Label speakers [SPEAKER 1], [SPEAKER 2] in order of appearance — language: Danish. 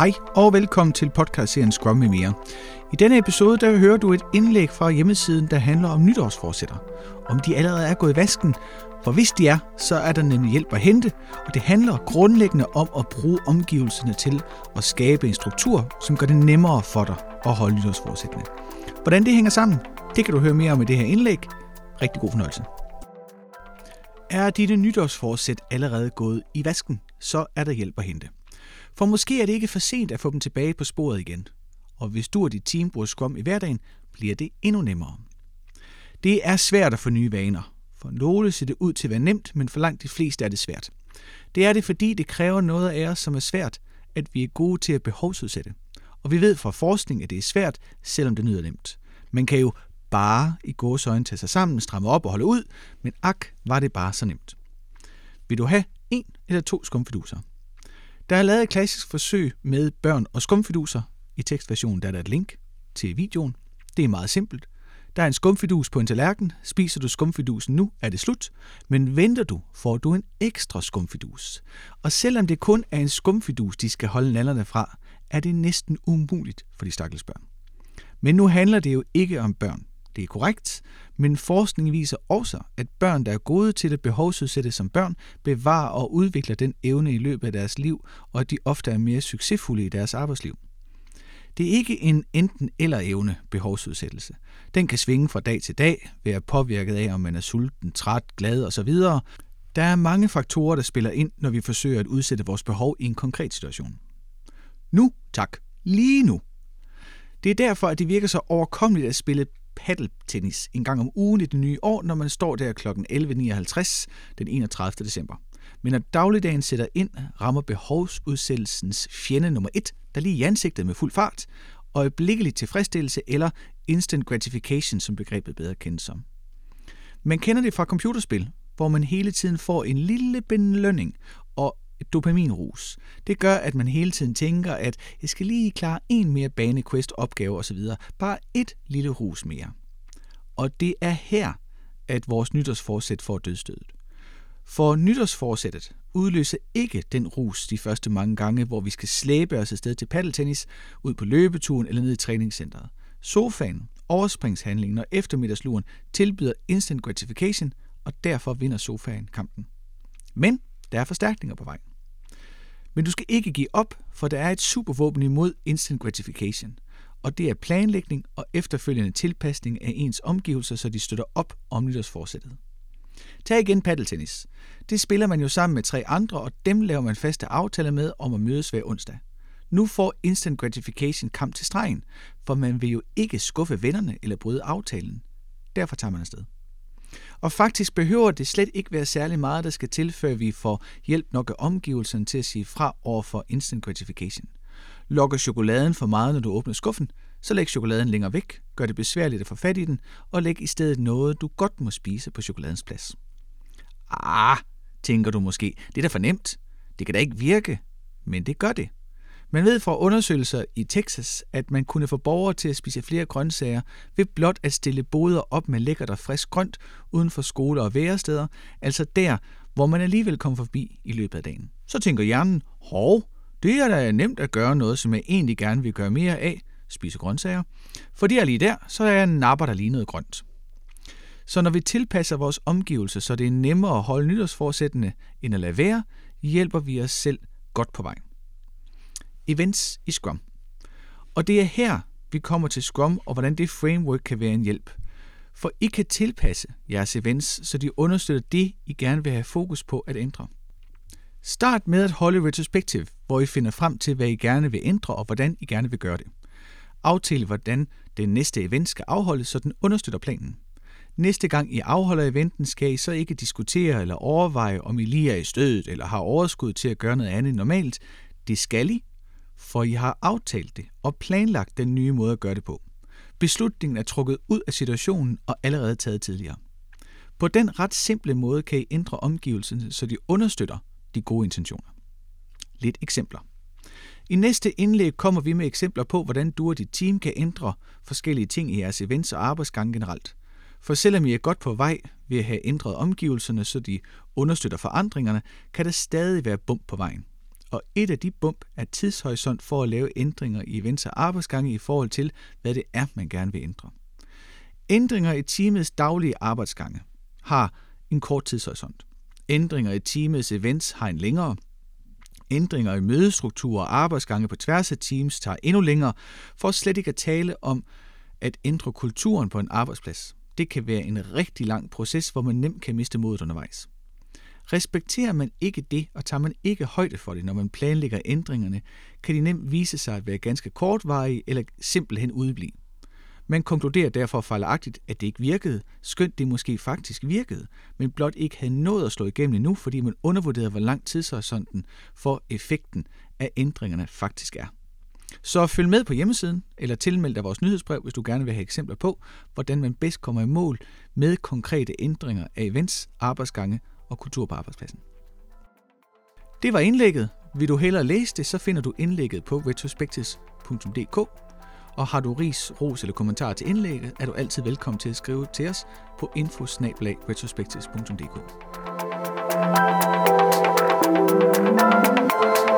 [SPEAKER 1] Hej og velkommen til podcastserien Scrum med mere. I denne episode der hører du et indlæg fra hjemmesiden, der handler om nytårsforsætter. Om de allerede er gået i vasken, for hvis de er, så er der nemlig hjælp at hente, og det handler grundlæggende om at bruge omgivelserne til at skabe en struktur, som gør det nemmere for dig at holde nytårsforsættene. Hvordan det hænger sammen, det kan du høre mere om i det her indlæg. Rigtig god fornøjelse. Er dine nytårsforsæt allerede gået i vasken, så er der hjælp at hente. For måske er det ikke for sent at få dem tilbage på sporet igen. Og hvis du og dit team bruger Scrum i hverdagen, bliver det endnu nemmere. Det er svært at få nye vaner. For nogle ser det ud til at være nemt, men for langt de fleste er det svært. Det er det, fordi det kræver noget af os, som er svært, at vi er gode til at behovsudsætte. Og vi ved fra forskning, at det er svært, selvom det nyder nemt. Man kan jo bare i gåsøjne tage sig sammen, stramme op og holde ud, men ak, var det bare så nemt. Vil du have en eller to skumfiduser? Der er lavet et klassisk forsøg med børn og skumfiduser. I tekstversionen der er der et link til videoen. Det er meget simpelt. Der er en skumfidus på en tallerken. Spiser du skumfidusen nu, er det slut. Men venter du, får du en ekstra skumfidus. Og selvom det kun er en skumfidus, de skal holde nallerne fra, er det næsten umuligt for de stakkels børn. Men nu handler det jo ikke om børn. Det er korrekt, men forskning viser også, at børn, der er gode til at behovsudsætte som børn, bevarer og udvikler den evne i løbet af deres liv, og at de ofte er mere succesfulde i deres arbejdsliv. Det er ikke en enten eller evne behovsudsættelse. Den kan svinge fra dag til dag, være påvirket af, om man er sulten, træt, glad osv. Der er mange faktorer, der spiller ind, når vi forsøger at udsætte vores behov i en konkret situation. Nu, tak. Lige nu. Det er derfor, at det virker så overkommeligt at spille paddeltennis en gang om ugen i det nye år, når man står der kl. 11.59 den 31. december. Men når dagligdagen sætter ind, rammer behovsudsættelsens fjende nummer et, der lige i ansigtet med fuld fart, og øjeblikkelig tilfredsstillelse eller instant gratification, som begrebet bedre kendes som. Man kender det fra computerspil, hvor man hele tiden får en lille belønning et dopaminrus. Det gør, at man hele tiden tænker, at jeg skal lige klare en mere banequest opgave osv. Bare et lille rus mere. Og det er her, at vores nytårsforsæt får dødstødet. For nytårsforsættet udløser ikke den rus de første mange gange, hvor vi skal slæbe os afsted til paddeltennis, ud på løbeturen eller ned i træningscenteret. Sofaen, overspringshandlingen og eftermiddagsluren tilbyder instant gratification, og derfor vinder sofaen kampen. Men der er forstærkninger på vej. Men du skal ikke give op, for der er et supervåben imod instant gratification, og det er planlægning og efterfølgende tilpasning af ens omgivelser, så de støtter op om nytårsforsættet. Tag igen paddeltennis. Det spiller man jo sammen med tre andre, og dem laver man faste aftaler med om at mødes hver onsdag. Nu får instant gratification kamp til stregen, for man vil jo ikke skuffe vennerne eller bryde aftalen. Derfor tager man afsted. Og faktisk behøver det slet ikke være særlig meget, der skal til, før vi får hjælp nok af omgivelserne til at sige fra over for instant gratification. Lokker chokoladen for meget, når du åbner skuffen, så læg chokoladen længere væk, gør det besværligt at få fat i den, og læg i stedet noget, du godt må spise på chokoladens plads. Ah, tænker du måske, det er da for nemt. Det kan da ikke virke, men det gør det. Man ved fra undersøgelser i Texas, at man kunne få borgere til at spise flere grøntsager ved blot at stille boder op med lækkert og frisk grønt uden for skoler og væresteder, altså der, hvor man alligevel kommer forbi i løbet af dagen. Så tænker hjernen, hov, det er da nemt at gøre noget, som jeg egentlig gerne vil gøre mere af, spise grøntsager. For det er lige der, så er jeg napper der lige noget grønt. Så når vi tilpasser vores omgivelser, så det er nemmere at holde nytårsforsættende end at lade være, hjælper vi os selv godt på vej events i Scrum. Og det er her, vi kommer til Scrum og hvordan det framework kan være en hjælp. For I kan tilpasse jeres events, så de understøtter det, I gerne vil have fokus på at ændre. Start med at holde retrospektiv, hvor I finder frem til, hvad I gerne vil ændre og hvordan I gerne vil gøre det. Aftale, hvordan den næste event skal afholdes, så den understøtter planen. Næste gang I afholder eventen, skal I så ikke diskutere eller overveje, om I lige er i stødet eller har overskud til at gøre noget andet end normalt. Det skal I, for I har aftalt det og planlagt den nye måde at gøre det på. Beslutningen er trukket ud af situationen og allerede taget tidligere. På den ret simple måde kan I ændre omgivelserne, så de understøtter de gode intentioner. Lidt eksempler. I næste indlæg kommer vi med eksempler på, hvordan du og dit team kan ændre forskellige ting i jeres events og arbejdsgang generelt. For selvom I er godt på vej ved at have ændret omgivelserne, så de understøtter forandringerne, kan der stadig være bump på vejen og et af de bump er tidshorisont for at lave ændringer i events og arbejdsgange i forhold til, hvad det er, man gerne vil ændre. Ændringer i teamets daglige arbejdsgange har en kort tidshorisont. Ændringer i teamets events har en længere. Ændringer i mødestrukturer og arbejdsgange på tværs af teams tager endnu længere, for slet ikke at tale om at ændre kulturen på en arbejdsplads. Det kan være en rigtig lang proces, hvor man nemt kan miste modet undervejs. Respekterer man ikke det, og tager man ikke højde for det, når man planlægger ændringerne, kan de nemt vise sig at være ganske kortvarige eller simpelthen udeblive. Man konkluderer derfor fejlagtigt, at det ikke virkede, skønt det måske faktisk virkede, men blot ikke havde nået at slå igennem endnu, fordi man undervurderede, hvor lang tidshorisonten for effekten af ændringerne faktisk er. Så følg med på hjemmesiden, eller tilmeld dig vores nyhedsbrev, hvis du gerne vil have eksempler på, hvordan man bedst kommer i mål med konkrete ændringer af events, arbejdsgange og kultur på arbejdspladsen. Det var indlægget. Vil du hellere læse det, så finder du indlægget på retrospectives.dk. Og har du ris, ros eller kommentar til indlægget, er du altid velkommen til at skrive til os på infosnablag.retrospectives.dk. thank you